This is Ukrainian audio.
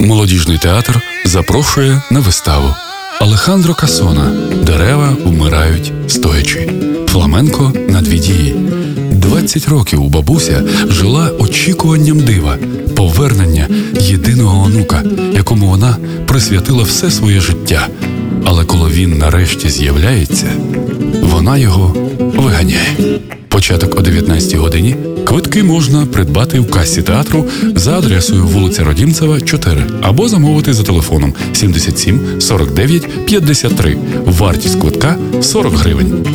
Молодіжний театр запрошує на виставу. Алехандро Касона Дерева вмирають стоячи. Фламенко на дві дії. 20 років бабуся жила очікуванням дива, повернення єдиного онука, якому вона присвятила все своє життя. Але коли він нарешті з'являється, вона його виганяє. Початок о 19 годині. Квитки можна придбати в касі театру за адресою вулиця Родімцева, 4 або замовити за телефоном 77 49 53. Вартість квитка 40 гривень.